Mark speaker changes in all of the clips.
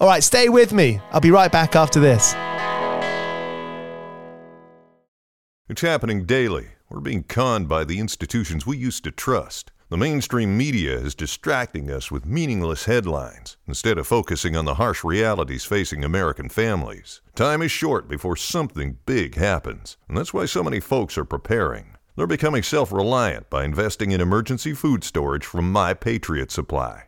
Speaker 1: All right, stay with me. I'll be right back after this.
Speaker 2: It's happening daily. We're being conned by the institutions we used to trust. The mainstream media is distracting us with meaningless headlines instead of focusing on the harsh realities facing American families. Time is short before something big happens, and that's why so many folks are preparing. They're becoming self reliant by investing in emergency food storage from My Patriot Supply.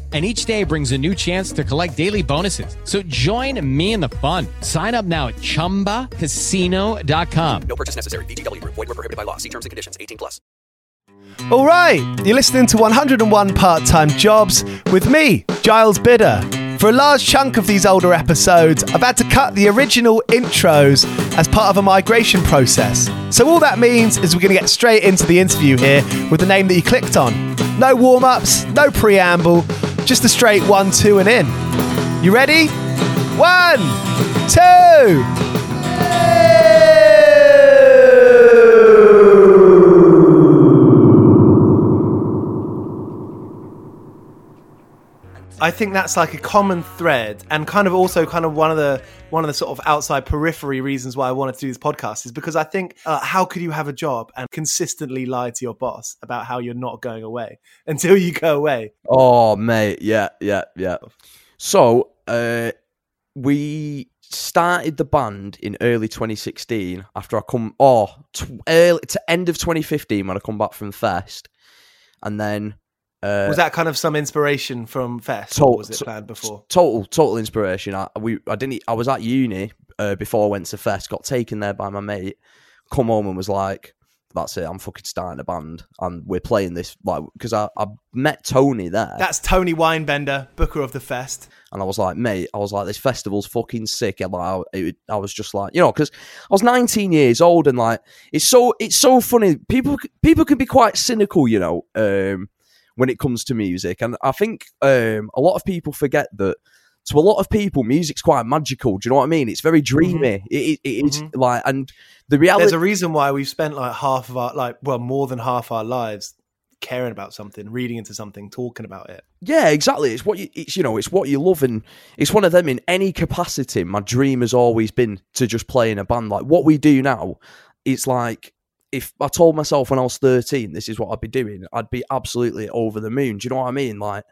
Speaker 3: and each day brings a new chance to collect daily bonuses. So join me in the fun. Sign up now at ChumbaCasino.com.
Speaker 4: No purchase necessary. VGW. Void were prohibited by law. See terms and conditions. 18 plus.
Speaker 1: All right, you're listening to 101 Part Time Jobs with me, Giles Bidder. For a large chunk of these older episodes, I've had to cut the original intros as part of a migration process. So, all that means is we're going to get straight into the interview here with the name that you clicked on. No warm ups, no preamble, just a straight one, two, and in. You ready? One, two. I think that's like a common thread, and kind of also kind of one of the one of the sort of outside periphery reasons why I wanted to do this podcast is because I think uh, how could you have a job and consistently lie to your boss about how you're not going away until you go away?
Speaker 5: Oh, mate, yeah, yeah, yeah. So, uh, we started the band in early 2016 after I come, oh, early to end of 2015 when I come back from Fest, and then uh,
Speaker 1: was that kind of some inspiration from Fest,
Speaker 5: to-
Speaker 1: or was it
Speaker 5: to-
Speaker 1: planned before?
Speaker 5: total total inspiration. I we I didn't I was at uni uh, before I went to Fest. Got taken there by my mate. Come home and was like, "That's it. I'm fucking starting a band, and we're playing this like because I, I met Tony there,
Speaker 1: That's Tony Weinbender, Booker of the Fest.
Speaker 5: and I was like, mate, I was like, this festival's fucking sick. And like, I, it, I was just like, you know, because I was 19 years old, and like, it's so it's so funny. People people can be quite cynical, you know, um, when it comes to music, and I think um, a lot of people forget that. To a lot of people, music's quite magical. Do you know what I mean? It's very dreamy. It, it, it is like, and the reality.
Speaker 1: There's a reason why we've spent like half of our, like, well, more than half our lives caring about something, reading into something, talking about it.
Speaker 5: Yeah, exactly. It's what you, it's you know, it's what you love, and it's one of them in any capacity. My dream has always been to just play in a band. Like what we do now, it's like if I told myself when I was thirteen, this is what I'd be doing, I'd be absolutely over the moon. Do you know what I mean? Like,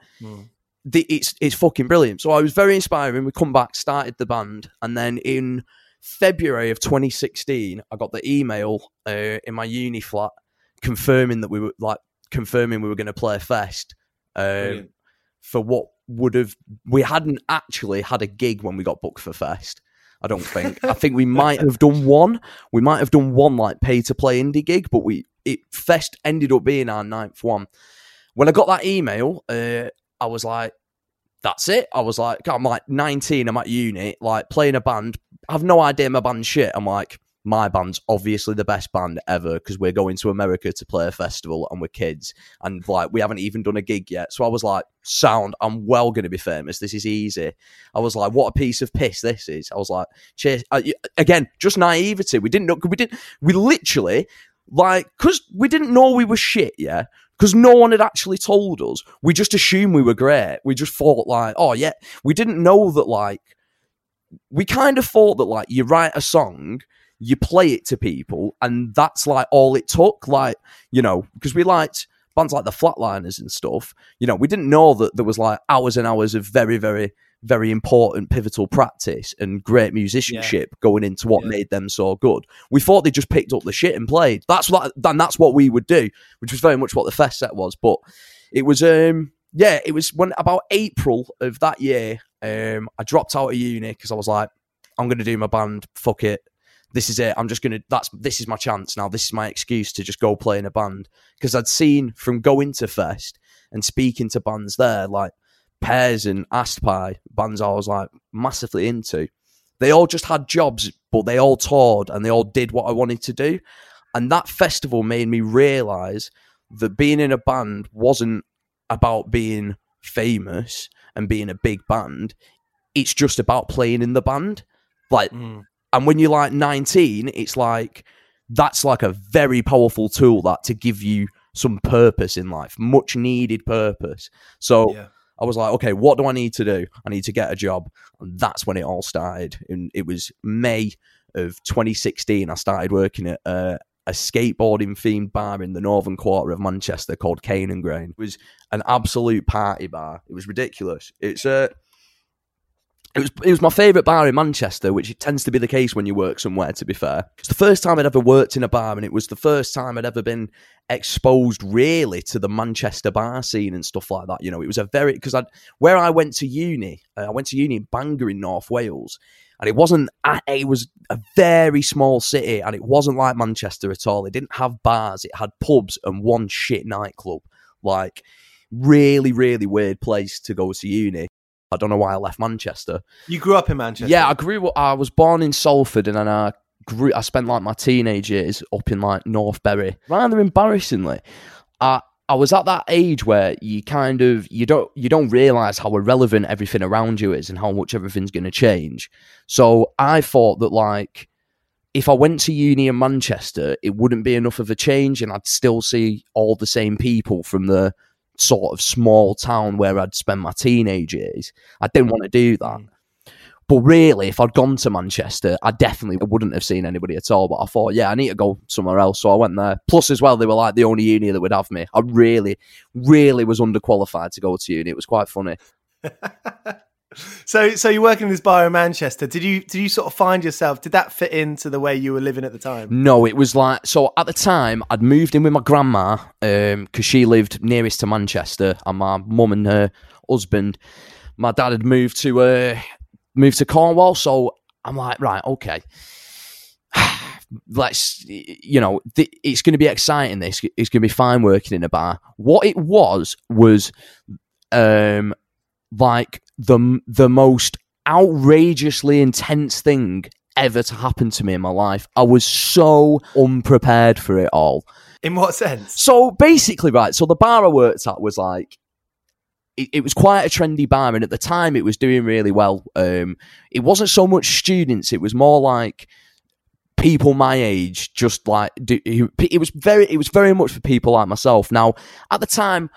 Speaker 5: the, it's it's fucking brilliant. So I was very inspiring. We come back, started the band, and then in February of 2016, I got the email uh, in my uni flat confirming that we were like confirming we were going to play a fest um, for what would have we hadn't actually had a gig when we got booked for fest. I don't think. I think we might have done one. We might have done one like pay to play indie gig, but we it fest ended up being our ninth one. When I got that email, uh, I was like, "That's it." I was like, "I'm like 19. I'm at uni, like playing a band. I have no idea my band's shit." I'm like, "My band's obviously the best band ever because we're going to America to play a festival and we're kids, and like we haven't even done a gig yet." So I was like, "Sound, I'm well going to be famous. This is easy." I was like, "What a piece of piss this is." I was like, "Cheers." Again, just naivety. We didn't know. We didn't. We literally like because we didn't know we were shit. Yeah because no one had actually told us. We just assumed we were great. We just thought like, oh yeah, we didn't know that like we kind of thought that like you write a song, you play it to people, and that's like all it took. Like you know, because we liked bands like the Flatliners and stuff. You know, we didn't know that there was like hours and hours of very very very important pivotal practice and great musicianship going into what
Speaker 1: Yeah.
Speaker 5: made them so good. We thought they just picked up the shit and played. That's what and that's what we would do, which was very much what the fest set was. But it was um yeah, it was when about April of that year, um, I dropped out of uni because I was like, I'm gonna do my band, fuck it. This is it. I'm just gonna that's this is my chance now. This is my excuse to just go play in a band. Because I'd seen from going to Fest and speaking to bands there, like Pears and Astpai, bands I was like massively into. They all just had jobs, but they all toured and they all did what I wanted to do. And that festival made me realise that being in a band wasn't about being famous and being a big band. It's just about playing in the band. Like,
Speaker 1: Mm.
Speaker 5: And when you're like 19, it's like that's like a very powerful tool that to give you some purpose in life, much needed purpose. So
Speaker 1: Yeah.
Speaker 5: I was like, okay, what do I need to do? I need to get a job. And that's when it all started. And it was May of 2016. I started working at uh, a skateboarding themed bar in the northern quarter of Manchester called Cane and Grain. It was an absolute party bar. It was ridiculous. It's uh, it was it was my favourite bar in Manchester, which it tends to be the case when you work somewhere. To be fair, it's the first time I'd ever worked in a bar, and it was the first time I'd ever been exposed really to the Manchester bar scene and stuff like that. You know, it was a very because I where I went to uni, uh, I went to uni in Bangor in North Wales, and it wasn't it was a very small city, and it wasn't like Manchester at all. It didn't have bars; it had pubs and one shit nightclub. Like really, really weird place to go to uni. I don't know why I left Manchester.
Speaker 1: You grew up in Manchester.
Speaker 5: Yeah, I grew up. I was born in Salford, and then I grew. I spent like my teenage years up in like North Berry. Rather embarrassingly, I I was at that age where you kind of you don't you don't realize how irrelevant everything around you is and how much everything's going to change. So I thought that like if I went to uni in Manchester, it wouldn't be enough of a change, and I'd still see all the same people from the sort of small town where I'd spend my teenage years. I didn't want to do that. Mm. But really, if I'd gone to Manchester, I definitely wouldn't have seen anybody at all. But I thought, yeah, I need to go somewhere else. So I went there. Plus, as well, they were like the only uni that would have me. I really, really was underqualified to go to uni. It was quite funny.
Speaker 1: So, so you're working in this bar in Manchester. Did you did you sort of find yourself? Did that fit into the way you were living at the time?
Speaker 5: No, it was like so. At the time, I'd moved in with my grandma because she lived nearest to Manchester, and my mum and her husband, my dad had moved to uh, moved to Cornwall. So I'm like, right, okay, let's you know, th- it's going to be exciting. This it's going to be fine working in a bar. What it was was, um, like the the most outrageously intense thing ever to happen to me in my life. I was so unprepared for it all.
Speaker 1: In what sense?
Speaker 5: So basically, right. So the bar I worked at was like. It, was quite a trendy bar, and at the time, it was doing really well. Um, it wasn't so much students; it was more like people my age. Just like it was very, it was very much for people like myself. Now, at the time,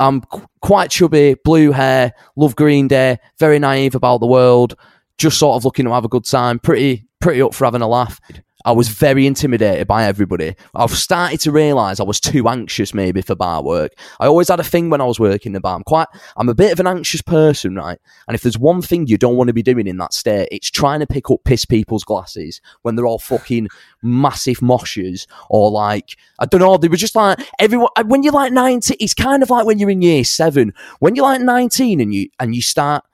Speaker 5: I'm qu- quite chubby, blue hair, love Green Day, very naive about the world, just sort of looking to have a good time, pretty pretty up for having a laugh. I was very intimidated by everybody. I've started to realise I was too anxious maybe for bar work. I always had a thing when I was working the bar. I'm quite I'm a bit of an anxious person, right? And if there's one thing you don't want to be doing in that state, it's trying to pick up piss people's glasses when they're all fucking massive moshes or like I don't know, they were just like everyone when you're like 19, it's kind of like when you're in year seven. When you're like 19 and you and you start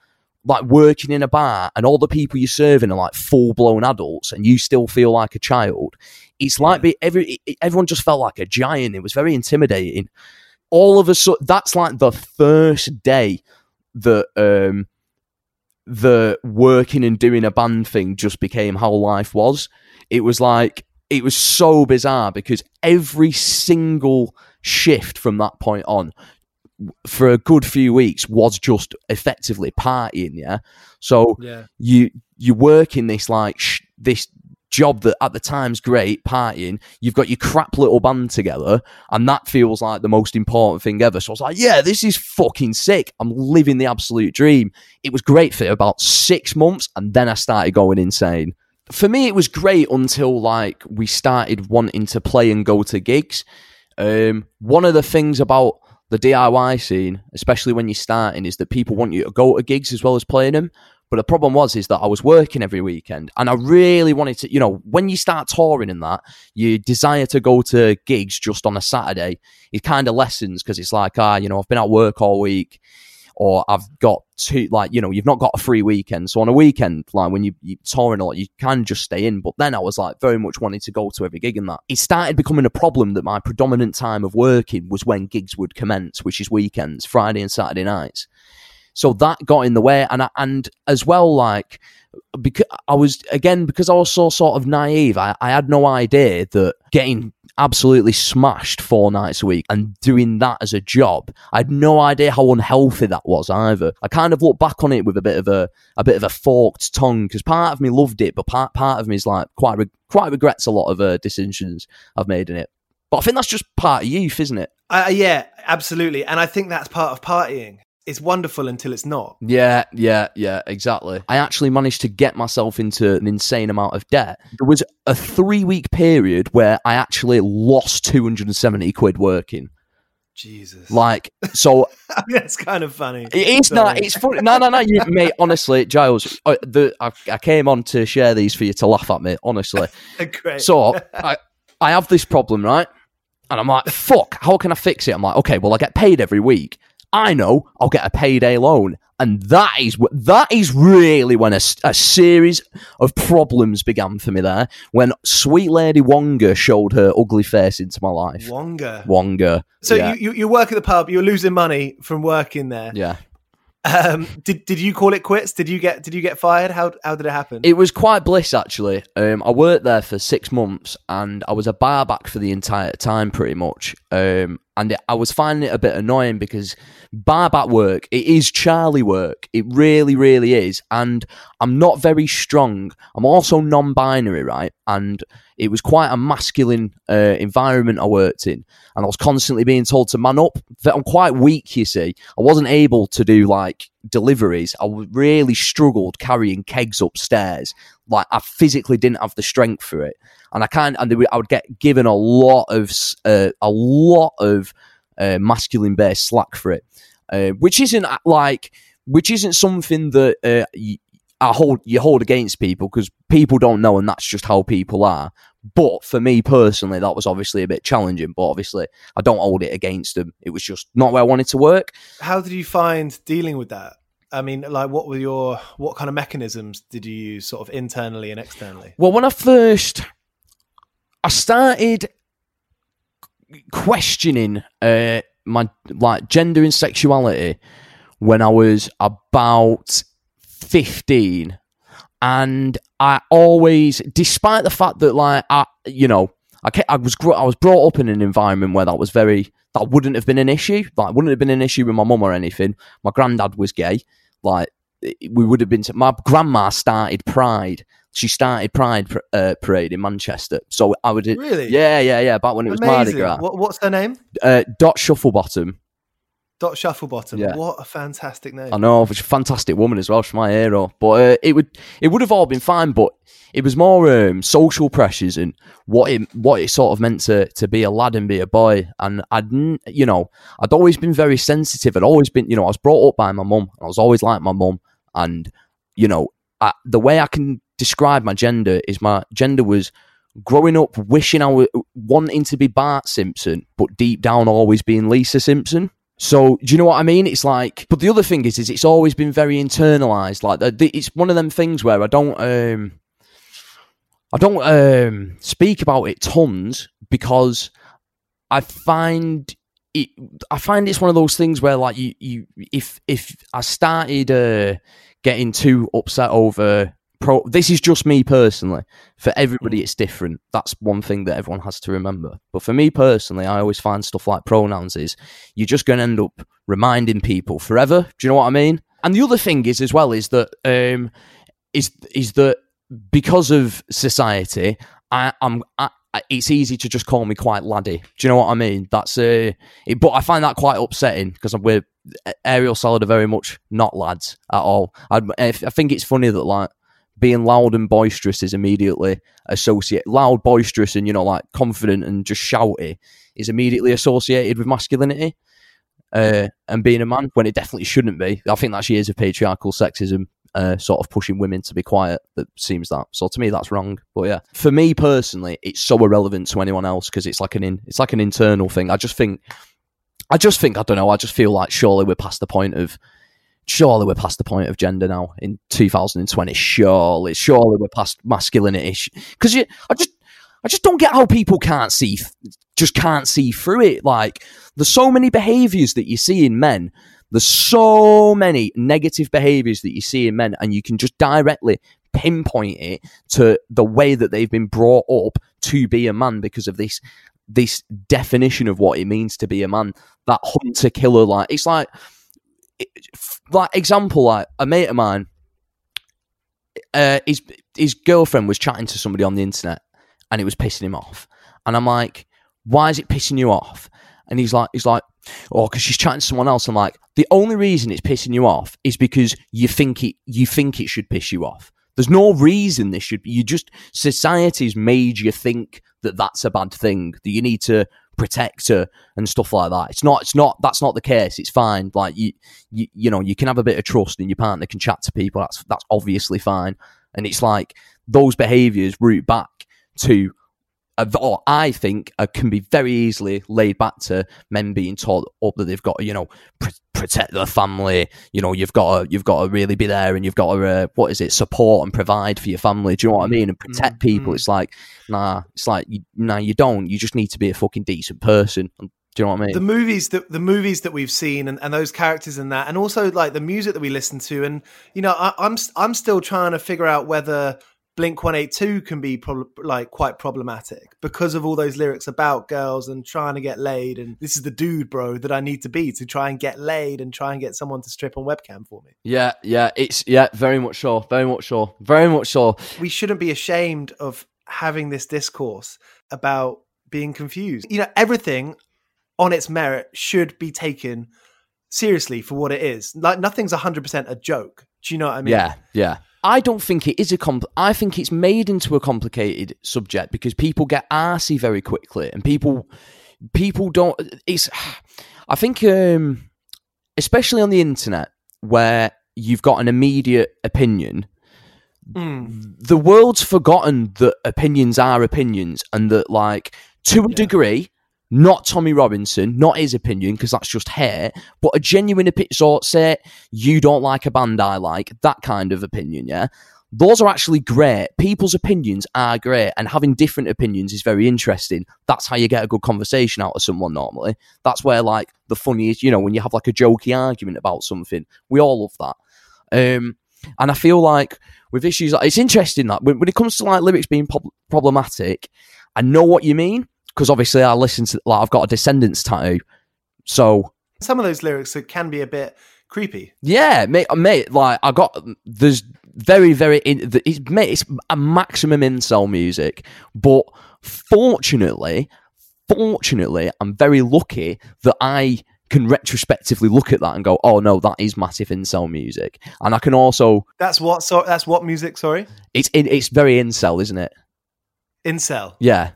Speaker 5: like working in a bar and all the people you're serving are like full blown adults and you still feel like a child. It's like be, every everyone just felt like a giant. It was very intimidating. All of a sudden, that's like the first day that um the working and doing a band thing just became how life was. It was like it was so bizarre because every single shift from that point on for a good few weeks was just effectively partying yeah? So
Speaker 1: Yeah.
Speaker 5: you you work in this like sh- this job that at the time's great partying you've got your crap little band together and that feels like the most important thing ever. So i was like yeah this is fucking sick. I'm living the absolute dream. It was great for about six months and then i started going insane. For me it was great until like we started wanting to play and go to gigs. Um, one of the things about the DIY scene, especially when you're starting, is that people want you to go to gigs as well as playing them. But the problem was is that I was working every weekend, and I really wanted to. You know, when you start touring and that, your desire to go to gigs just on a Saturday, it kind of lessens because it's like, ah, you know, I've been at work all week, or I've got two, like, you know, you've not got a free weekend. So on a weekend, like when you, you touring a lot, you can just stay in. But then I was like very much wanting to go to every gig and that. It started becoming a problem that my predominant time of working was when gigs would commence, which is weekends, Friday and Saturday nights. So that got in the way, and I, and as well, like because I was again because I was so sort of naive, I, I had no idea that getting absolutely smashed four nights a week and doing that as a job, I had no idea how unhealthy that was either. I kind of look back on it with a bit of a a bit of a forked tongue because part of me loved it, but part part of me is like quite re- quite regrets a lot of uh, decisions I've made in it. But I think that's just part of youth, isn't it?
Speaker 1: Uh, yeah, absolutely. And I think that's part of partying. It's wonderful until it's not.
Speaker 5: Yeah, yeah, yeah, exactly. I actually managed to get myself into an insane amount of debt. There was a three week period where I actually lost 270 quid working.
Speaker 1: Jesus.
Speaker 5: Like, so
Speaker 1: that's kind of funny.
Speaker 5: it is not, it's funny. No, no, no, you, mate, honestly, Giles, uh, the, I, I came on to share these for you to laugh at me, honestly.
Speaker 1: Great.
Speaker 5: So I, I have this problem, right? And I'm like, fuck, how can I fix it? I'm like, okay, well, I get paid every week. I know I'll get a payday loan. And that is that is really when a series of problems began for me there. When sweet lady Wonga showed her ugly face into my life.
Speaker 1: Wonga.
Speaker 5: Wonga.
Speaker 1: So
Speaker 5: yeah,
Speaker 1: you, you you work at the pub. You're losing money from working there.
Speaker 5: yeah.
Speaker 1: Um, did did you call it quits? Did you get did you get fired? How how did it happen?
Speaker 5: It was quite bliss actually. Um, I worked there for six months and I was a barback for the entire time pretty much. Um, and it, I was finding it a bit annoying because bar back work, it is Charlie work. It really, really is. And I'm not very strong. I'm also non binary, right? And it was quite a masculine uh, environment I worked in. And I was constantly being told to man up. That I'm quite weak, you see. I wasn't able to do like deliveries. I really struggled carrying kegs upstairs. Like I physically didn't have the strength for it and I can't. And I would get given a lot of uh, a lot of uh, masculine based slack for it, uh, which isn't uh, like which isn't something that uh, you, I hold you hold against people because people don't know, and that's just how people are. But for me personally, that was obviously a bit challenging. But obviously, I don't hold it against them. It was just not where I wanted to work.
Speaker 1: How did you find dealing with that? I mean, like, what were your what kind of mechanisms did you use, sort of internally and externally?
Speaker 5: Well, when I first I started questioning uh, my like gender and sexuality when I was about 15 and I always despite the fact that like I you know I I was I was brought up in an environment where that was very that wouldn't have been an issue. Like wouldn't have been an issue with my mum or anything. My granddad was gay. Like we would have been my grandma started pride she started Pride uh, Parade in Manchester. So I would
Speaker 1: really,
Speaker 5: yeah, yeah, yeah. Back when it was
Speaker 1: Amazing.
Speaker 5: Mardi Gras.
Speaker 1: What, what's her name?
Speaker 5: Uh, Dot Shufflebottom.
Speaker 1: Dot Shufflebottom.
Speaker 5: Yeah.
Speaker 1: What a fantastic name!
Speaker 5: I know, she's a fantastic woman as well. She's my hero. But uh, it would it would have all been fine, but it was more um, social pressures and what it what it sort of meant to to be a lad and be a boy. And I'd you know I'd always been very sensitive. I'd always been you know I was brought up by my mum. I was always like my mum, and you know I, the way I can describe my gender is my gender was growing up wishing I was wanting to be Bart Simpson, but deep down always being Lisa Simpson. So do you know what I mean? It's like, but the other thing is, is it's always been very internalized. Like it's one of them things where I don't, um, I don't um, speak about it tons because I find it. I find it's one of those things where, like, you, you, if if I started uh, getting too upset over pro this is just me personally for everybody mm. it's different that's one thing that everyone has to remember but for me personally i always find stuff like pronouns is you're just going to end up reminding people forever do you know what i mean and the other thing is as well is that um is is that because of society i i'm I, it's easy to just call me quite laddie. Do you know what I mean? That's uh, it, but I find that quite upsetting because we're Aerial Salad are very much not lads at all. I, I think it's funny that like being loud and boisterous is immediately associated loud, boisterous, and you know, like confident and just shouty is immediately associated with masculinity. Uh, and being a man when it definitely shouldn't be. I think that's years of patriarchal sexism, uh, sort of pushing women to be quiet. That seems that. So to me, that's wrong. But yeah, for me personally, it's so irrelevant to anyone else because it's like an in, it's like an internal thing. I just think, I just think, I don't know. I just feel like surely we're past the point of surely we're past the point of gender now in 2020. Surely, surely we're past masculinity. Because I just, I just don't get how people can't see, just can't see through it. Like, there's so many behaviors that you see in men. There's so many negative behaviors that you see in men, and you can just directly pinpoint it to the way that they've been brought up to be a man because of this this definition of what it means to be a man. That hunter killer, like it's like like example, like a mate of mine, uh, his his girlfriend was chatting to somebody on the internet, and it was pissing him off. And I'm like, why is it pissing you off? And he's like, he's like, oh, because she's chatting to someone else. I'm like, the only reason it's pissing you off is because you think it, you think it should piss you off. There's no reason this should be. You just society's made you think that that's a bad thing. That you need to protect her and stuff like that. It's not. It's not. That's not the case. It's fine. Like you, you, you know, you can have a bit of trust in your partner. Can chat to people. That's that's obviously fine. And it's like those behaviours root back to or I think uh, can be very easily laid back to men being taught up that they've got to, you know, pr- protect their family. You know, you've got to, you've got to really be there and you've got to, uh, what is it, support and provide for your family. Do you know what I mean? And protect mm-hmm. people. It's like, nah, it's like, you, nah, you don't. You just need to be a fucking decent person. do you know what I mean?
Speaker 1: The movies that the movies that we've seen and, and those characters in that, and also like the music that we listen to, and you know, I, I'm I'm still trying to figure out whether Blink 182 can be prob- like quite problematic because of all those lyrics about girls and trying to get laid and this is the dude bro that I need to be to try and get laid and try and get someone to strip on webcam for me.
Speaker 5: Yeah, yeah, it's yeah, very much so, very much so, very much so.
Speaker 1: We shouldn't be ashamed of having this discourse about being confused. You know, everything on its merit should be taken seriously for what it is. Like nothing's 100% a joke. Do you know what I mean?
Speaker 5: Yeah, yeah. I don't think it is a compl- I think it's made into a complicated subject because people get arsy very quickly, and people people don't. It's. I think, um, especially on the internet, where you've got an immediate opinion,
Speaker 1: Mm.
Speaker 5: the world's forgotten that opinions are opinions, and that like to a
Speaker 1: Yeah.
Speaker 5: degree. Not Tommy Robinson, not his opinion, because that's just hair, but a genuine opinion. So, say you don't like a band I like, that kind of opinion, yeah? Those are actually great. People's opinions are great, and having different opinions is very interesting. That's how you get a good conversation out of someone normally. That's where, like, the funny is, you know, when you have like a jokey argument about something, we all love that. Um, and I feel like with issues like it's interesting that when, when it comes to like lyrics being prob- problematic, I know what you mean because obviously I listen to like I've got a Descendents tattoo, so
Speaker 1: Some of those lyrics can be a bit creepy.
Speaker 5: yeah, mate, uh, mate. Like I got there's very very in, it's mate, it's a maximum incel music, but fortunately, fortunately, I'm very lucky that I can retrospectively look at that and go, oh no, that is massive incel music, and I can also
Speaker 1: That's what so that's what music, sorry?
Speaker 5: it's it, it's very incel, isn't it?
Speaker 1: Incel.
Speaker 5: Yeah.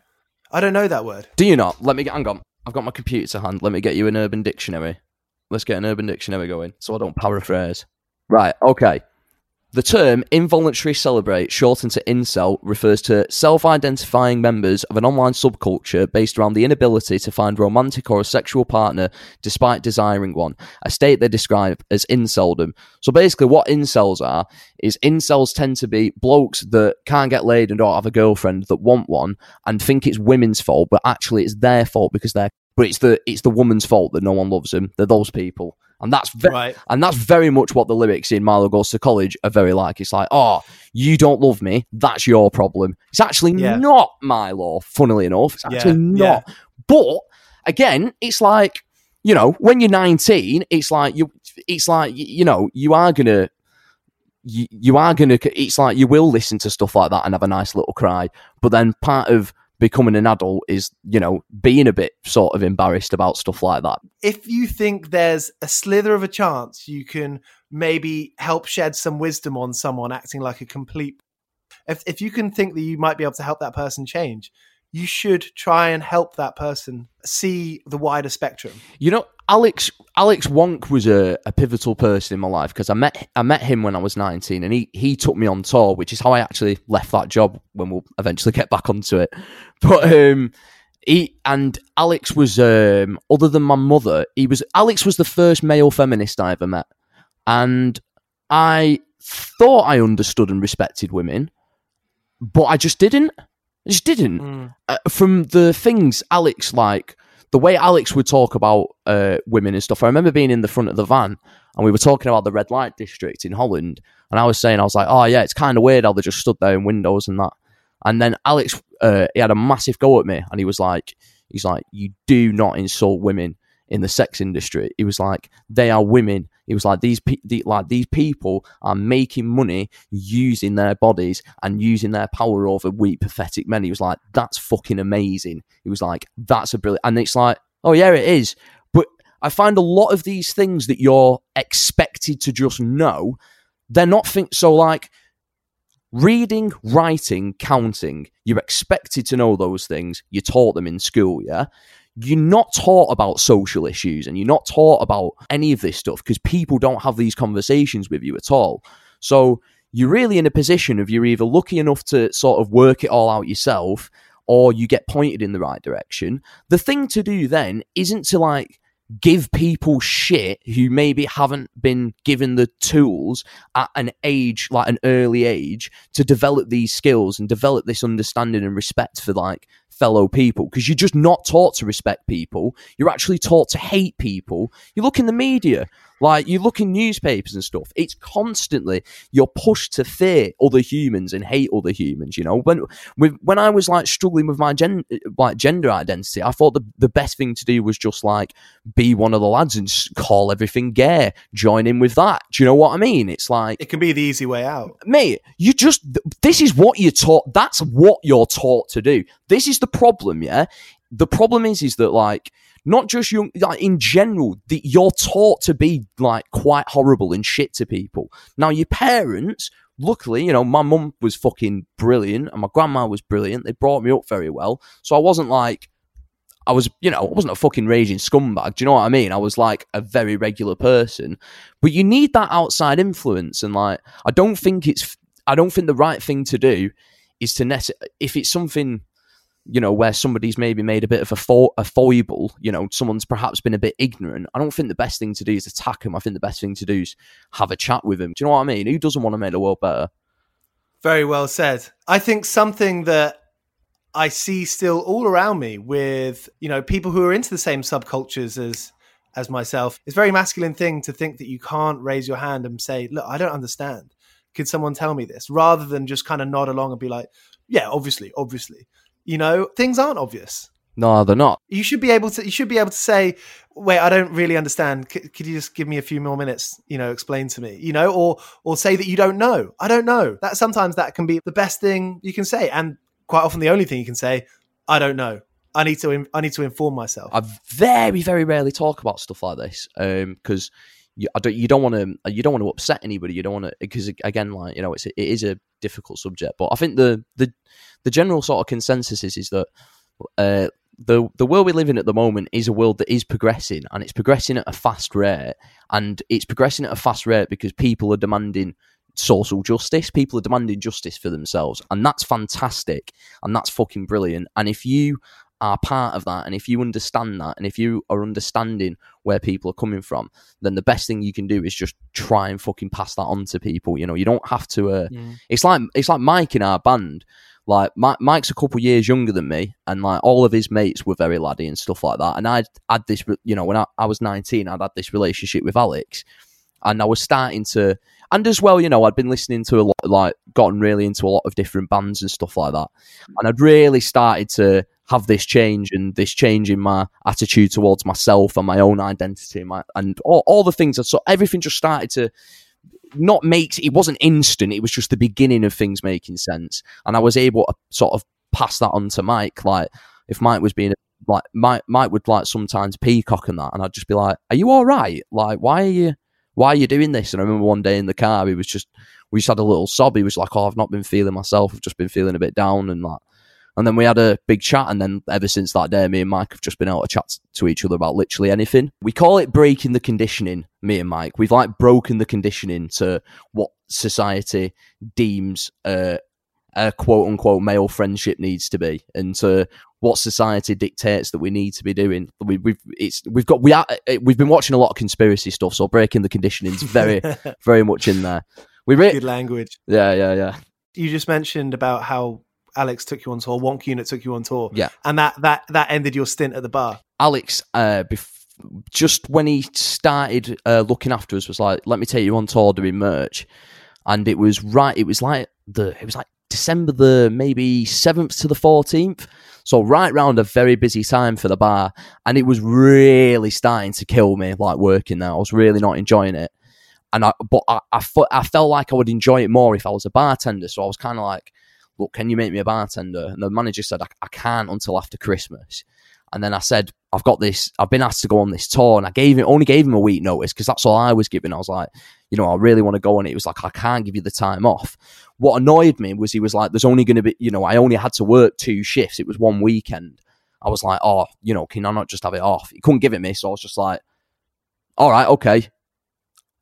Speaker 1: I don't know that word.
Speaker 5: Do you not? Let me get. Hang on. I've got my computer to hand. Let me get you an Urban Dictionary. Let's get an Urban Dictionary going, so I don't paraphrase. Right. Okay. The term involuntary celibate, shortened to incel, refers to self identifying members of an online subculture based around the inability to find romantic or a sexual partner despite desiring one, a state they describe as inceldom. So basically, what incels are is incels tend to be blokes that can't get laid and don't have a girlfriend that want one and think it's women's fault, but actually it's their fault because they're. But it's the it's the woman's fault that no one loves them. They're those people, and that's ve-
Speaker 1: Right.
Speaker 5: and that's very much what the lyrics in Milo Goes to College are very like. It's like, oh, you don't love me. That's your problem. It's actually
Speaker 1: Yeah.
Speaker 5: not Milo, funnily enough. It's
Speaker 1: Yeah,
Speaker 5: actually not. But again, it's like, you know, when you're 19, it's like you, it's like, you know, you are going to, you, you are going to, it's like you will listen to stuff like that and have a nice little cry. But then part of becoming an adult is, you know, being a bit sort of embarrassed about stuff like that.
Speaker 1: If you think there's a slither of a chance you can maybe help shed some wisdom on someone acting like a complete if if you can think that you might be able to help that person change, you should try and help that person see the wider spectrum.
Speaker 5: You know, Alex Alex Wonk was a, a pivotal person in my life because I met I met him when I was nineteen, and he he took me on tour, which is how I actually left that job. When we'll eventually get back onto it, but um, he and Alex was um, other than my mother, he was Alex was the first male feminist I ever met, and I thought I understood and respected women, but I just didn't. I just didn't uh, from the things Alex like the way Alex would talk about uh, women and stuff. I remember being in the front of the van and we were talking about the red light district in Holland, and I was saying I was like, oh yeah, it's kind of weird how they just stood there in windows and that. And then Alex, uh, he had a massive go at me, and he was like, he's like, you do not insult women in the sex industry. It was like, they are women. It was like, these pe- the, like these people are making money using their bodies and using their power over weak, pathetic men. He was like, that's fucking amazing. He was like, that's a brilliant. And it's like, oh yeah, it is. But I find a lot of these things that you're expected to just know, they're not think so like reading, writing, counting. You're expected to know those things. You taught them in school, yeah you're not taught about social issues and you're not taught about any of this stuff because people don't have these conversations with you at all. So you're really in a position of you're either lucky enough to sort of work it all out yourself or you get pointed in the right direction. The thing to do then isn't to like give people shit who maybe haven't been given the tools at an age like an early age to develop these skills and develop this understanding and respect for like fellow people because you're just not taught to respect people. You're actually taught to hate people. You look in the media, like you look in newspapers and stuff. It's constantly you're pushed to fear other humans and hate other humans. You know, when with, when I was like struggling with my gen, like gender identity, I thought the the best thing to do was just like be one of the lads and call everything gay. Join in with that. Do you know what I mean? It's like
Speaker 1: It can be the easy way out.
Speaker 5: mate, you just this is what you're taught. That's what you're taught to do. This is the problem, yeah. The problem is, is that like not just young, like in general, that you're taught to be like quite horrible and shit to people. Now your parents, luckily, you know, my mum was fucking brilliant and my grandma was brilliant. They brought me up very well, so I wasn't like. I was, you know, I wasn't a fucking raging scumbag. Do you know what I mean? I was like a very regular person. But you need that outside influence, and like, I don't think it's I don't think the right thing to do is to net if it's something you know where somebody's maybe made a bit of a, fo- a foible you know someone's perhaps been a bit ignorant i don't think the best thing to do is attack them i think the best thing to do is have a chat with them do you know what i mean who doesn't want to make the world better
Speaker 1: Very well said. I think something that I see still all around me with, you know, people who are into the same subcultures as as myself. It's a very masculine thing to think that you can't raise your hand and say, "Look, I don't understand. Could someone tell me this?" rather than just kind of nod along and be like, "Yeah, obviously, obviously." You know, things aren't obvious.
Speaker 5: no they're not
Speaker 1: You should be able to you should be able to say, "Wait, I don't really understand. C- could you just give me a few more minutes, you know, explain to me?" You know, or or say that you don't know. I don't know. That sometimes that can be the best thing you can say and quite often the only thing you can say, "I don't know. I need to I need to inform myself."
Speaker 5: I very, very rarely talk about stuff like this um, because you, I don't, you don't want to, you don't want to upset anybody. You don't want to, because again, like you know, it's a, it is a difficult subject. But I think the the the general sort of consensus is is that uh, the the world we live in at the moment is a world that is progressing, and it's progressing at a fast rate, and it's progressing at a fast rate because people are demanding social justice. People are demanding justice for themselves, and that's fantastic, and that's fucking brilliant. And if you are part of that, and if you understand that, and if you are understanding where people are coming from, then the best thing you can do is just try and fucking pass that on to people. You know, you don't have to. Uh, It's like it's like Mike in our band. Like Mi- Mike's a couple years younger than me, and like all of his mates were very laddie and stuff like that. And I had this, you know, when I, I was nineteen, I'd had this relationship with Alex, and I was starting to, and as well, you know, I'd been listening to a lot, like, gotten really into a lot of different bands and stuff like that, and I'd really started to have this change and this change in my attitude towards myself and my own identity, and my and all, all the things. So everything just started to not make it wasn't instant. It was just the beginning of things making sense, and I was able to sort of pass that on to Mike. Like if Mike was being like Mike, Mike would like sometimes peacock and that, and I'd just be like, "Are you all right? Like, why are you, why are you doing this?" And I remember one day in the car, he was just, we just had a little sob. He was like, "Oh, I've not been feeling myself. I've just been feeling a bit down and that." And then we had a big chat, and then ever since that day, me and Mike have just been able to chat to each other about literally anything. We call it breaking the conditioning. Me and Mike, we've like broken the conditioning to what society deems uh, a quote unquote male friendship needs to be, and to what society dictates that we need to be doing. We, we've it's we've got we are uh, we've been watching a lot of conspiracy stuff, so breaking the conditioning is very very much in there. We re-
Speaker 1: Good language.
Speaker 5: yeah yeah yeah
Speaker 1: You just mentioned about how Alex took you on tour, Wonk Unit took you on tour,
Speaker 5: Yeah.
Speaker 1: and that that that ended your stint at the bar.
Speaker 5: Alex, uh, bef- just when he started uh, looking after us, was like, "Let me take you on tour doing merch," and it was right. It was like the it was like December the maybe seventh to the fourteenth, so right round a very busy time for the bar, and it was really starting to kill me. Like working there, I was really not enjoying it, and I but I I, I felt like I would enjoy it more if I was a bartender. So I was kind of like, "Look, can you make me a bartender?" And the manager said, "I, I can't until after Christmas." And then I said, I've got this, I've been asked to go on this tour. And I gave him, only gave him a week notice because that's all I was given. I was like, you know, I really want to go on it. He was like, I can't give you the time off. What annoyed me was he was like, there's only going to be, you know, I only had to work two shifts. It was one weekend. I was like, oh, you know, can I not just have it off? He couldn't give it me. So I was just like, all right, okay.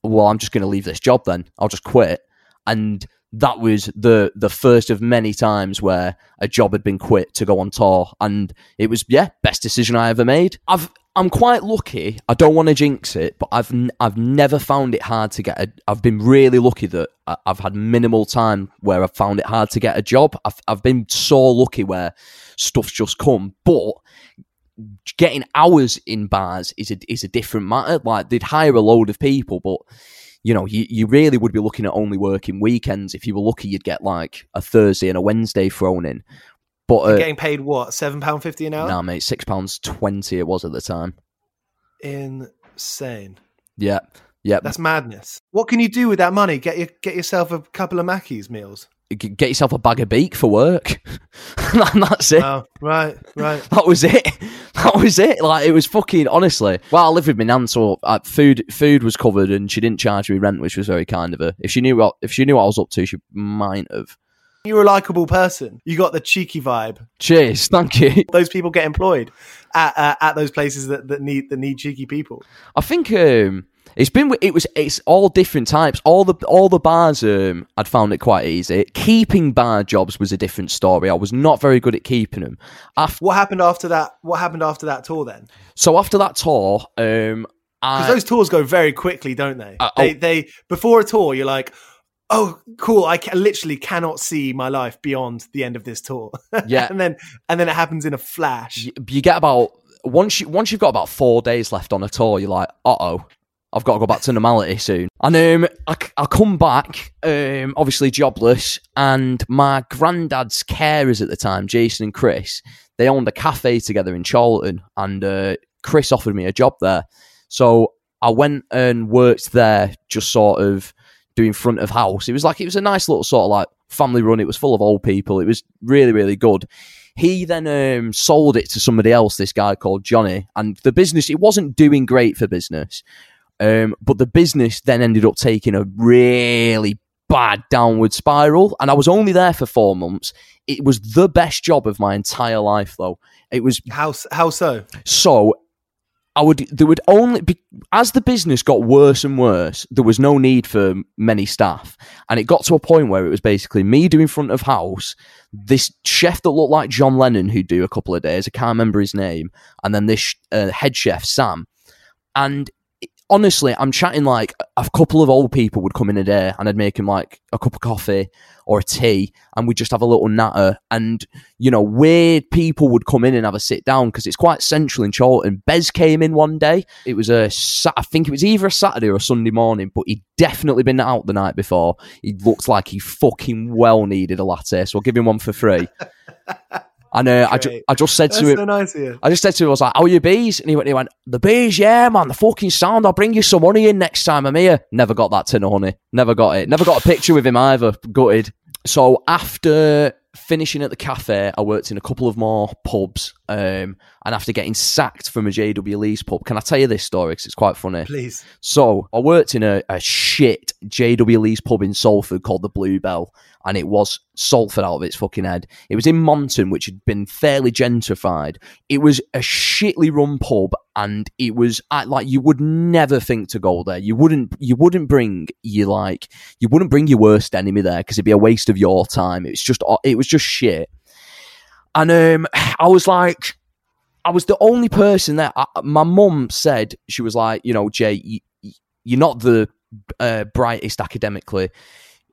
Speaker 5: Well, I'm just going to leave this job then. I'll just quit. And that was the the first of many times where a job had been quit to go on tour and it was yeah best decision i ever made i've I'm quite lucky. I don't want to jinx it, but I've I've never found it hard to get a. I've been really lucky that I've had minimal time where I've found it hard to get a job. I've I've been so lucky where stuff's just come, but getting hours in bars is a is a different matter. Like they'd hire a load of people, but you know, you, you really would be looking at only working weekends. If you were lucky, you'd get like a Thursday and a Wednesday thrown in. But uh,
Speaker 1: Getting paid what? Seven pound fifty an hour?
Speaker 5: nah, mate, six pounds twenty it was at the time.
Speaker 1: Insane.
Speaker 5: Yeah, yeah.
Speaker 1: That's madness. What can you do with that money? Get your, get yourself a couple of Mackies meals.
Speaker 5: Get yourself a bag of beak for work, that's it.
Speaker 1: Oh, right, right.
Speaker 5: That was it. That was it. Like it was fucking honestly. Well, I lived with my nan, so uh, food food was covered, and she didn't charge me rent, which was very kind of her. If she knew what if she knew what I was up to, she might have.
Speaker 1: You're a likable person. You got the cheeky vibe.
Speaker 5: Cheers, thank you.
Speaker 1: Those people get employed at uh, at those places that, that need that need cheeky people.
Speaker 5: I think um, it's been it was it's all different types. All the all the bars um, I'd found it quite easy. Keeping bar jobs was a different story. I was not very good at keeping them. After,
Speaker 1: What happened after that? What happened after that tour then?
Speaker 5: so after that tour, um,
Speaker 1: Because those tours go very quickly, don't they?
Speaker 5: Uh,
Speaker 1: they,
Speaker 5: oh.
Speaker 1: they before a tour, you're like, oh, cool. I ca- literally cannot see my life beyond the end of this tour.
Speaker 5: Yeah.
Speaker 1: and then and then it happens in a flash.
Speaker 5: you, you get about once you once you've got about four days left on a tour, you're like, uh oh, I've got to go back to normality soon. And um, I, I come back, um, obviously jobless, and my granddad's carers at the time, Jason and Chris, they owned a cafe together in Chorlton, and uh, Chris offered me a job there, so I went and worked there, just sort of doing front of house. It was like it was a nice little sort of like family run. It was full of old people. It was really really good. He then um, sold it to somebody else, this guy called Johnny, and the business it wasn't doing great for business. Um, but the business then ended up taking a really bad downward spiral, and I was only there for four months. It was the best job of my entire life, though. It was
Speaker 1: How how so?
Speaker 5: so I would there would only be as the business got worse and worse, there was no need for many staff. And it got to a point where it was basically me doing front of house, this chef that looked like John Lennon who'd do a couple of days, I can't remember his name, and then this uh, head chef Sam. And honestly, I'm chatting like a couple of old people would come in a day and I'd make him like a cup of coffee or a tea and we'd just have a little natter. And, you know, weird people would come in and have a sit down because it's quite central in Chorlton. Bez came in one day. It was a, I think it was either a Saturday or a Sunday morning, but he'd definitely been out the night before. He looked like he fucking well needed a latte. So I'll give him one for free. And uh, I, ju- I just said
Speaker 1: That's
Speaker 5: to him,
Speaker 1: so nice.
Speaker 5: I just said to him, I was like, "How are your bees?" And he went, "He went, the bees, yeah, man, the fucking sound. I'll bring you some honey in next time I'm here." Never got that tin of honey. Never got it. Never got a picture with him either. Gutted. So after finishing at the cafe, I worked in a couple of more pubs. Um, and after getting sacked from a JW Lees pub, can I tell you this story? Because it's quite funny.
Speaker 1: Please.
Speaker 5: So I worked in a, a shit JW Lees pub in Salford called the Bluebell, and it was Salford out of its fucking head. It was in Monton, which had been fairly gentrified. It was a shitly run pub, and it was at, like you would never think to go there. You wouldn't. You wouldn't bring you like you wouldn't bring your worst enemy there because it'd be a waste of your time. It's just it was just shit. And um, I was like, I was the only person there. I, my mum said she was like, you know, Jay, you, you're not the uh, brightest academically.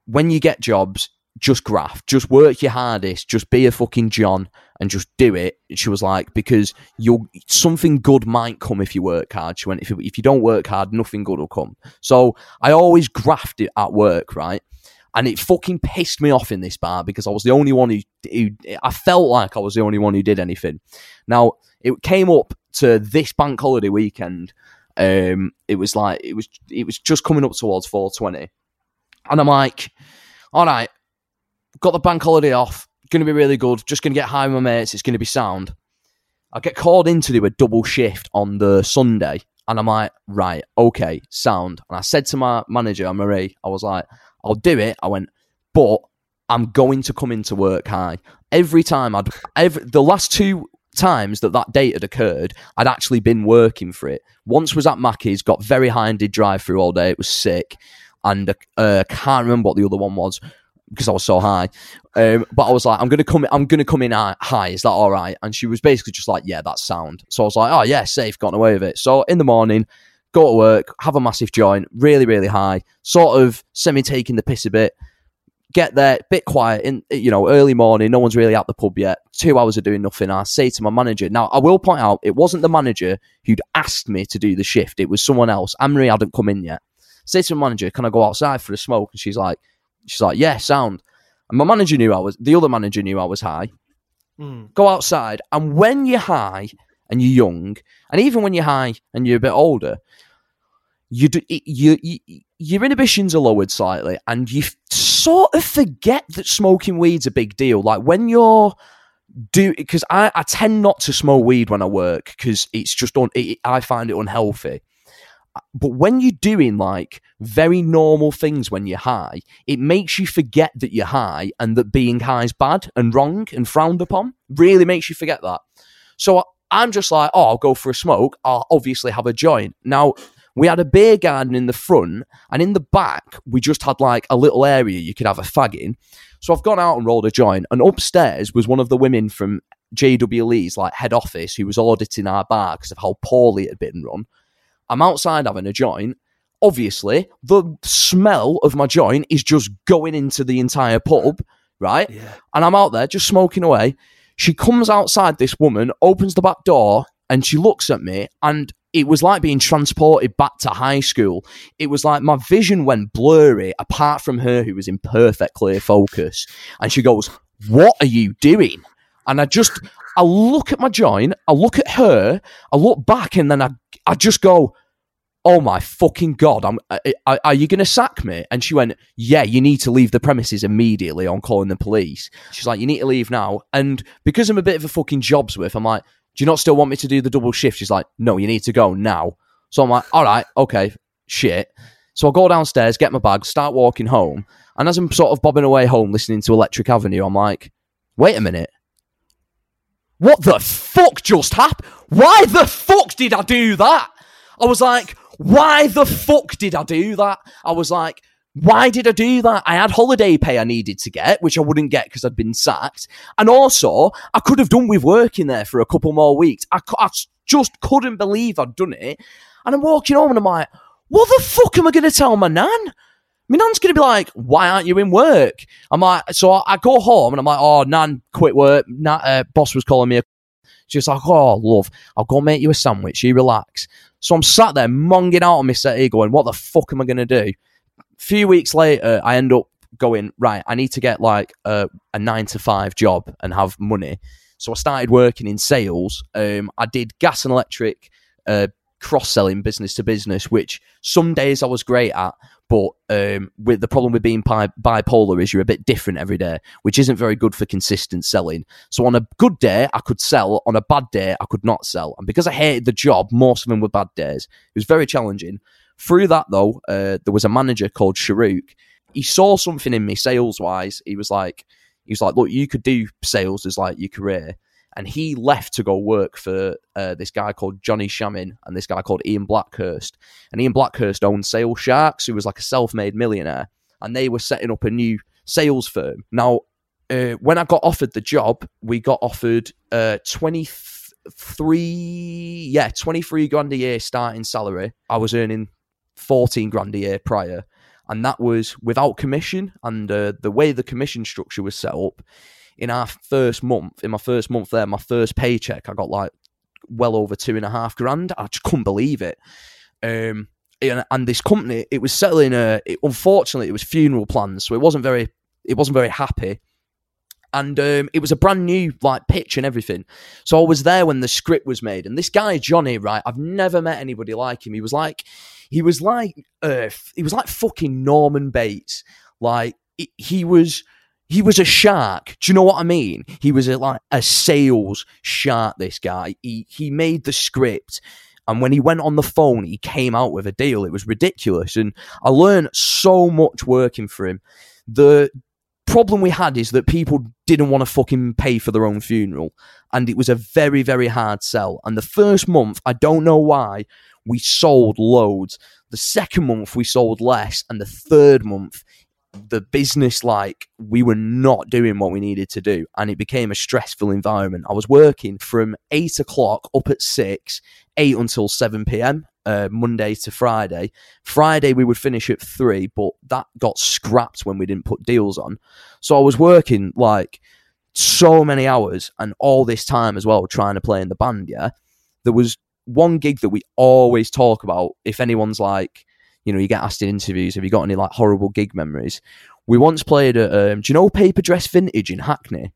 Speaker 5: When you get jobs, just graft, just work your hardest, just be a fucking John and just do it. She was like, because you'll something good might come if you work hard. She went, if you, if you don't work hard, nothing good will come. So I always grafted at work, right? And it fucking pissed me off in this bar because I was the only one who, who I felt like I was the only one who did anything. Now it came up to this bank holiday weekend. Um, it was like it was it was just coming up towards 420, and I'm like, all right, got the bank holiday off, to be really good. Just to get high with my mates. It's to be sound. I get called in to do a double shift on the Sunday, and I'm like, right, okay, sound. And I said to my manager, Marie, I was like, I'll do it. I went, but I'm going to come into work high. Every time I'd, every, the last two times that that date had occurred, I'd actually been working for it. Once was at Mackey's, got very high and did drive through all day. It was sick. And uh, can't remember what the other one was. because I was so high. Um, but I was like, I'm gonna come, I'm gonna come in high. high. Is that all right? And she was basically just like, yeah, that's sound. So I was like, oh yeah, safe, gotten away with it. So in the morning, go to work, have a massive joint, really, really high, sort of semi taking the piss a bit. Get there, bit quiet in eh, you know early morning. No one's really at the pub yet. Two hours of doing nothing. I say to my manager. Now I will point out it wasn't the manager who'd asked me to do the shift. It was someone else. Anne-Marie hadn't come in yet. Say to my manager, "Can I go outside for a smoke?" And she's like, "She's like, yeah, sound." And my manager knew I was. The other manager knew I was high. Hmm. Go outside, and when you're high and you're young, and even when you're high and you're a bit older, you do, you, you your inhibitions are lowered slightly, and you sort of forget that smoking weed's a big deal. Like when you're do because I, I tend not to smoke weed when I work because it's just on it, I find it unhealthy. Uh, but when you're doing like very normal things when you're high, it makes you forget that you're high and that being high is bad and wrong and frowned upon. Really makes you forget that. So I'm just like, oh, I'll go for a smoke. I'll obviously have a joint. Now, we had a beer garden in the front, and in the back, we just had like a little area you could have a fag in. So I've gone out and rolled a joint, and upstairs was one of the women from JW Lees like head office who was auditing our bar because of how poorly it had been run. I'm outside having a joint. Obviously, the smell of my joint is just going into the entire pub, right? Yeah. And I'm out there just smoking away. She comes outside, this woman, opens the back door, and she looks at me, and it was like being transported back to high school. It was like my vision went blurry, apart from her, who was in perfect clear focus. And she goes, What are you doing? And I just, I look at my joint, I look at her, I look back, and then I, I just go, Oh my fucking god! I'm. Are, are you going to sack me? And she went, "Yeah, you need to leave the premises immediately." On calling the police, she's like, "You need to leave now." And because I'm a bit of a fucking jobs with, I'm like, "Do you not still want me to do the double shift?" She's like, "No, you need to go now." So I'm like, "All right, okay, shit." So I go downstairs, get my bag, start walking home, and as I'm sort of bobbing away home, listening to Electric Avenue, I'm like, "Wait a minute." What the fuck just happened? Why the fuck did I do that? I was like, why the fuck did I do that? I was like, why did I do that? I had holiday pay I needed to get, which I wouldn't get because I'd been sacked. And also, I could have done with working there for a couple more weeks. I, I just couldn't believe I'd done it. And I'm walking home and I'm like, what the fuck am I going to tell my nan? My nan's going to be like, why aren't you in work? I'm like, so I, I go home and I'm like, oh, nan, quit work. Nan, uh, boss was calling me a She's like, oh, love, I'll go make you a sandwich. You relax. So I'm sat there monging out on my settee going, what the fuck am I going to do? Few weeks later, I end up going, right, I need to get like a, a nine to five job and have money. So I started working in sales. Um, I did gas and electric, uh, cross selling business to business, which some days I was great at. But um, with the problem with being bi- bipolar is you're a bit different every day, which isn't very good for consistent selling. So on a good day, I could sell. On a bad day, I could not sell. And because I hated the job, most of them were bad days. It was very challenging. Through that, though, uh, there was a manager called Sharuk. He saw something in me sales wise. He was like, he was like, look, you could do sales as like your career. And he left to go work for uh, this guy called Johnny Shamin and this guy called Ian Blackhurst. And Ian Blackhurst owned Sales Sharks, who was like a self-made millionaire. And they were setting up a new sales firm. Now, uh, when I got offered the job, we got offered uh, 23, yeah, 23 grand a year starting salary. I was earning 14 grand a year prior. And that was without commission. And uh, the way the commission structure was set up, in our first month, in my first month there, my first paycheck, I got like well over two and a half grand. I just couldn't believe it. Um, and, and this company, it was settling a. It, unfortunately, it was funeral plans, so it wasn't very. It wasn't very happy. And um, it was a brand new like pitch and everything. So I was there when the script was made. And this guy Johnny, right? I've never met anybody like him. He was like, he was like, uh, he was like fucking Norman Bates. Like he- was he was a shark. Do you know what I mean? He was a, like a sales shark. This guy. He he made the script, and when he went on the phone, he came out with a deal. It was ridiculous, and I learned so much working for him. The problem we had is that people didn't want to fucking pay for their own funeral, and it was a very very hard sell. And the first month, I don't know why, we sold loads. The second month, we sold less, and the third month the business like we were not doing what we needed to do and it became a stressful environment. I was working from 8 o'clock up at 6 8 until 7 p.m uh, monday to friday. Friday we would finish at 3 but that got scrapped when we didn't put deals on. So i was working like so many hours and all this time as well trying to play in the band yeah there was one gig that we always talk about if anyone's like you know, you get asked in interviews, have you got any like horrible gig memories? We once played at, um, do you know Paper Dress Vintage in Hackney?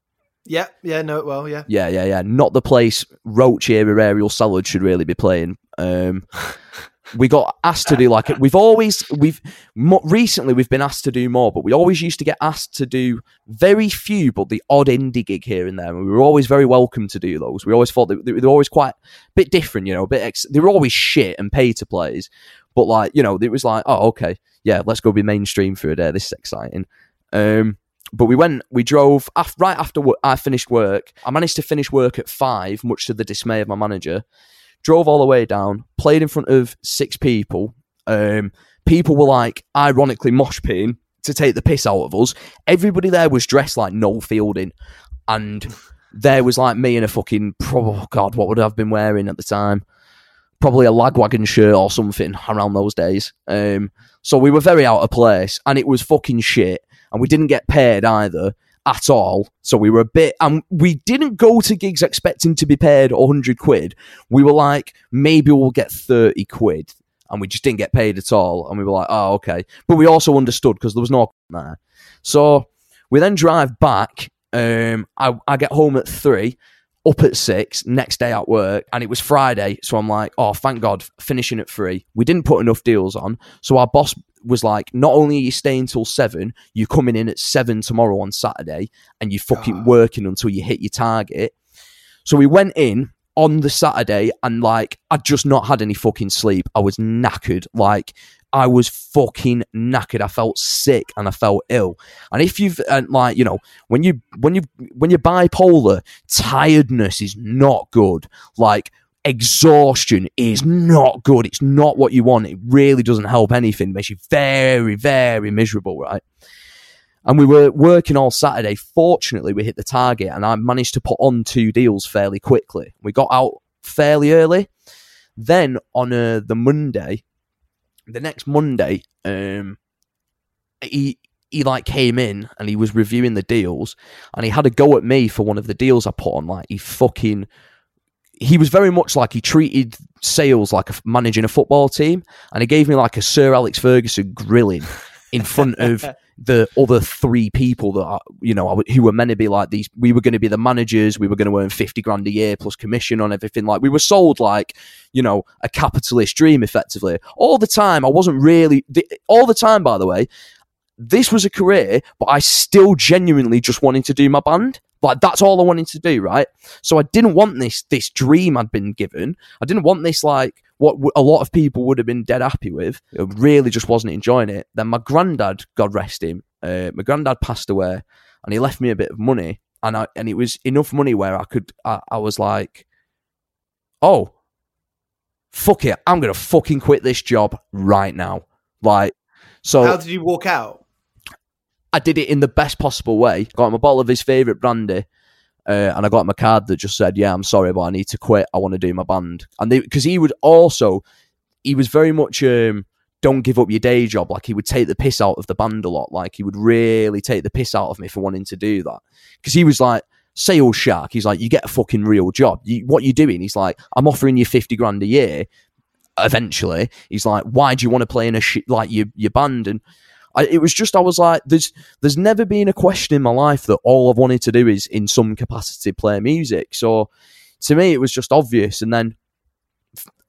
Speaker 1: Yeah, yeah, know it well, yeah.
Speaker 5: Yeah, yeah, yeah. Not the place Roach era aerial salad should really be playing. Um, we got asked to do like it. We've always we've mo- recently we've been asked to do more, but we always used to get asked to do very few, but the odd indie gig here and there. And we were always very welcome to do those. We always thought they, they were always quite a bit different, you know, a bit. Ex- they were always shit and pay to plays, but like you know, it was like, oh okay, yeah, let's go be mainstream for a day. This is exciting. Um, but we went, we drove af- right after I finished work. I managed to finish work at five, much to the dismay of my manager. Drove all the way down, played in front of six people. Um, people were like, ironically, mosh pitting to take the piss out of us. Everybody there was dressed like Noel Fielding, and there was like me in a fucking, oh god, what would I have been wearing at the time? Probably a lagwagon shirt or something around those days. Um, so we were very out of place, and it was fucking shit and we didn't get paid either at all. So we were a bit, and we didn't go to gigs expecting to be paid 100 quid. We were like, maybe we'll get 30 quid. And we just didn't get paid at all. And we were like, oh, okay. But we also understood because there was no there. So we then drive back. Um, I, I get home at three, up at six, next day at work, and it was Friday. So I'm like, oh, thank God, finishing at three. We didn't put enough deals on. So our boss was like, not only are you staying till seven, you're coming in at seven tomorrow on Saturday, and you're fucking ah. working until you hit your target. So we went in on the Saturday, and like, I'd just not had any fucking sleep. I was knackered. Like, I was fucking knackered. I felt sick and I felt ill. And if you've and like you know when you when you when you're bipolar, tiredness is not good. Like exhaustion is not good. It's not what you want. It really doesn't help anything. It makes you very very miserable, right? And we were working all Saturday. Fortunately, we hit the target, and I managed to put on two deals fairly quickly. We got out fairly early. Then on uh, the Monday, the next Monday, um, he he like came in and he was reviewing the deals, and he had a go at me for one of the deals I put on. Like he fucking, he was very much like he treated sales like a, managing a football team, and he gave me like a Sir Alex Ferguson grilling in front of the other three people that are, you know who were meant to be like these. We were going to be the managers. We were going to earn fifty grand a year plus commission on everything. Like we were sold like you know a capitalist dream, effectively. All the time, I wasn't really. All the time, by the way, this was a career, but I still genuinely just wanted to do my band. Like that's all I wanted to do, right? So I didn't want this this dream I'd been given. I didn't want this like what a lot of people would have been dead happy with. I really just wasn't enjoying it. Then my granddad, God rest him, uh, my granddad passed away, and he left me a bit of money, and I and it was enough money where I could. I, I was like, oh, fuck it, I'm gonna fucking quit this job right now. Like, so
Speaker 1: How did you walk out?
Speaker 5: I did it in the best possible way. Got him a bottle of his favourite brandy. Uh, and I got him a card that just said, "Yeah, I'm sorry, but I need to quit. I want to do my band." And because he would also, he was very much, um, "Don't give up your day job." Like he would take the piss out of the band a lot. Like he would really take the piss out of me for wanting to do that. Because he was like sales shark. He's like, "You get a fucking real job. You, what you doing?" He's like, "I'm offering you fifty grand a year." Eventually, he's like, "Why do you want to play in a shit like your your band?" And I, it was just I was like, there's there's never been a question in my life that all I've wanted to do is in some capacity play music. So to me, it was just obvious. And then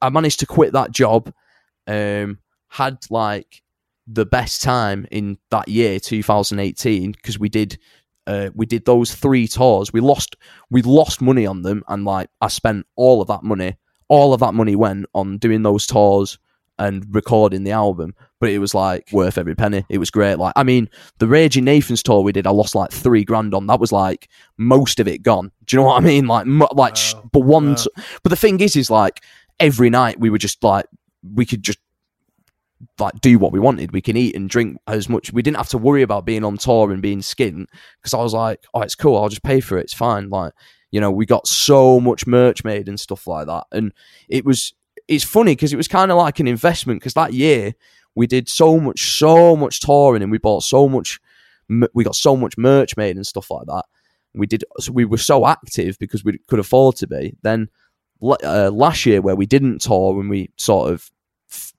Speaker 5: I managed to quit that job. Um, had like the best time in that year, 2018, because we did. Uh, we did those three tours. We lost, we lost money on them, and like I spent all of that money. All of that money went on doing those tours and recording the album, but it was like worth every penny. It was great. Like, I mean, the Raging Nathans tour we did, I lost like three grand on. That was like most of it gone. Do you know what I mean? Like, mo- like, sh- but one. t- but the thing is, is like every night we were just like we could just like do what we wanted. We can eat and drink as much. We didn't have to worry about being on tour and being skint because I was like, oh, it's cool. I'll just pay for it. It's fine. Like, you know, we got so much merch made and stuff like that. And it was, it's funny because it was kind of like an investment because that year we did so much, so much touring and we bought so much, we got so much merch made and stuff like that. We did, so we were so active because we could afford to be. Then uh, last year where we didn't tour and we sort of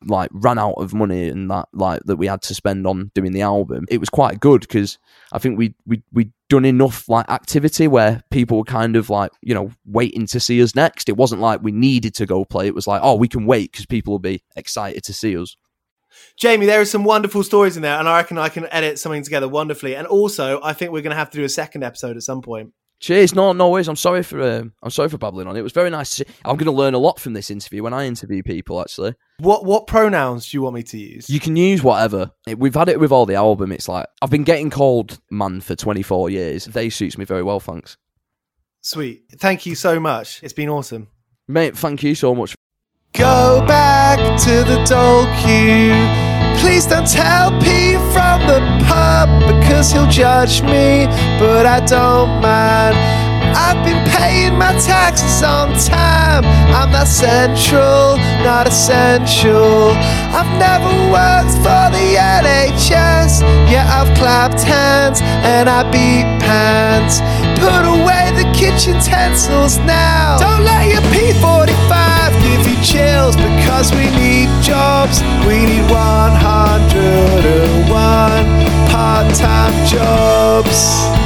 Speaker 5: like ran out of money and that like that we had to spend on doing the album it was quite good because i think we we we done enough like activity where people were kind of like you know waiting to see us next it wasn't like we needed to go play it was like oh we can wait because people will be excited to see us
Speaker 1: Jamie, there are some wonderful stories in there, and I reckon I can edit something together wonderfully. And also, I think we're going to have to do a second episode at some point.
Speaker 5: Cheers. No, no worries. I'm sorry for um, I'm sorry for babbling on. It was very nice. I'm going to learn a lot from this interview when I interview people. Actually,
Speaker 1: what what pronouns do you want me to use?
Speaker 5: You can use whatever. We've had it with all the album. It's like I've been getting called man for 24 years. They suits me very well. Thanks.
Speaker 1: Sweet. Thank you so much. It's been awesome,
Speaker 5: mate. Thank you so much.
Speaker 1: Go back to the dole queue. Please don't tell Pete from the pub because he'll judge me, but I don't mind. I've been paying my taxes on time. I'm not central, not essential. I've never worked for the NHS. Yeah, I've clapped hands and I beat pants. Put away kitchen utensils now. Don't let your P45 give you chills because we need jobs. We need 101 part time jobs.